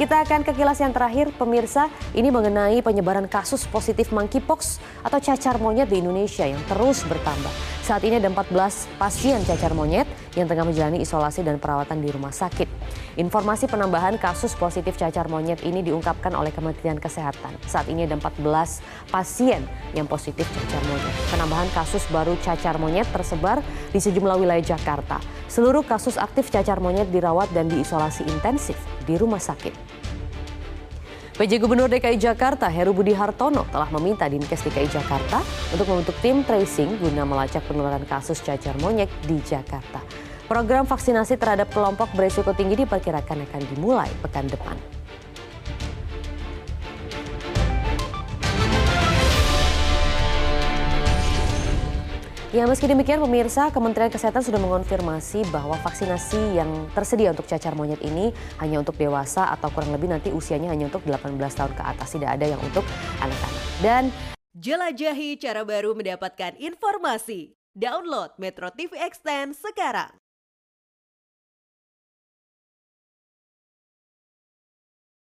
Kita akan ke kilas yang terakhir, pemirsa. Ini mengenai penyebaran kasus positif monkeypox atau cacar monyet di Indonesia yang terus bertambah. Saat ini ada 14 pasien cacar monyet yang tengah menjalani isolasi dan perawatan di rumah sakit. Informasi penambahan kasus positif cacar monyet ini diungkapkan oleh Kementerian Kesehatan. Saat ini ada 14 pasien yang positif cacar monyet. Penambahan kasus baru cacar monyet tersebar di sejumlah wilayah Jakarta. Seluruh kasus aktif cacar monyet dirawat dan diisolasi intensif di rumah sakit. PJ Gubernur DKI Jakarta Heru Budi Hartono telah meminta Dinkes DKI Jakarta untuk membentuk tim tracing guna melacak penularan kasus cacar monyet di Jakarta. Program vaksinasi terhadap kelompok berisiko tinggi diperkirakan akan dimulai pekan depan. Ya meski demikian pemirsa, Kementerian Kesehatan sudah mengonfirmasi bahwa vaksinasi yang tersedia untuk cacar monyet ini hanya untuk dewasa atau kurang lebih nanti usianya hanya untuk 18 tahun ke atas, tidak ada yang untuk anak-anak. Dan jelajahi cara baru mendapatkan informasi. Download Metro TV Extend sekarang.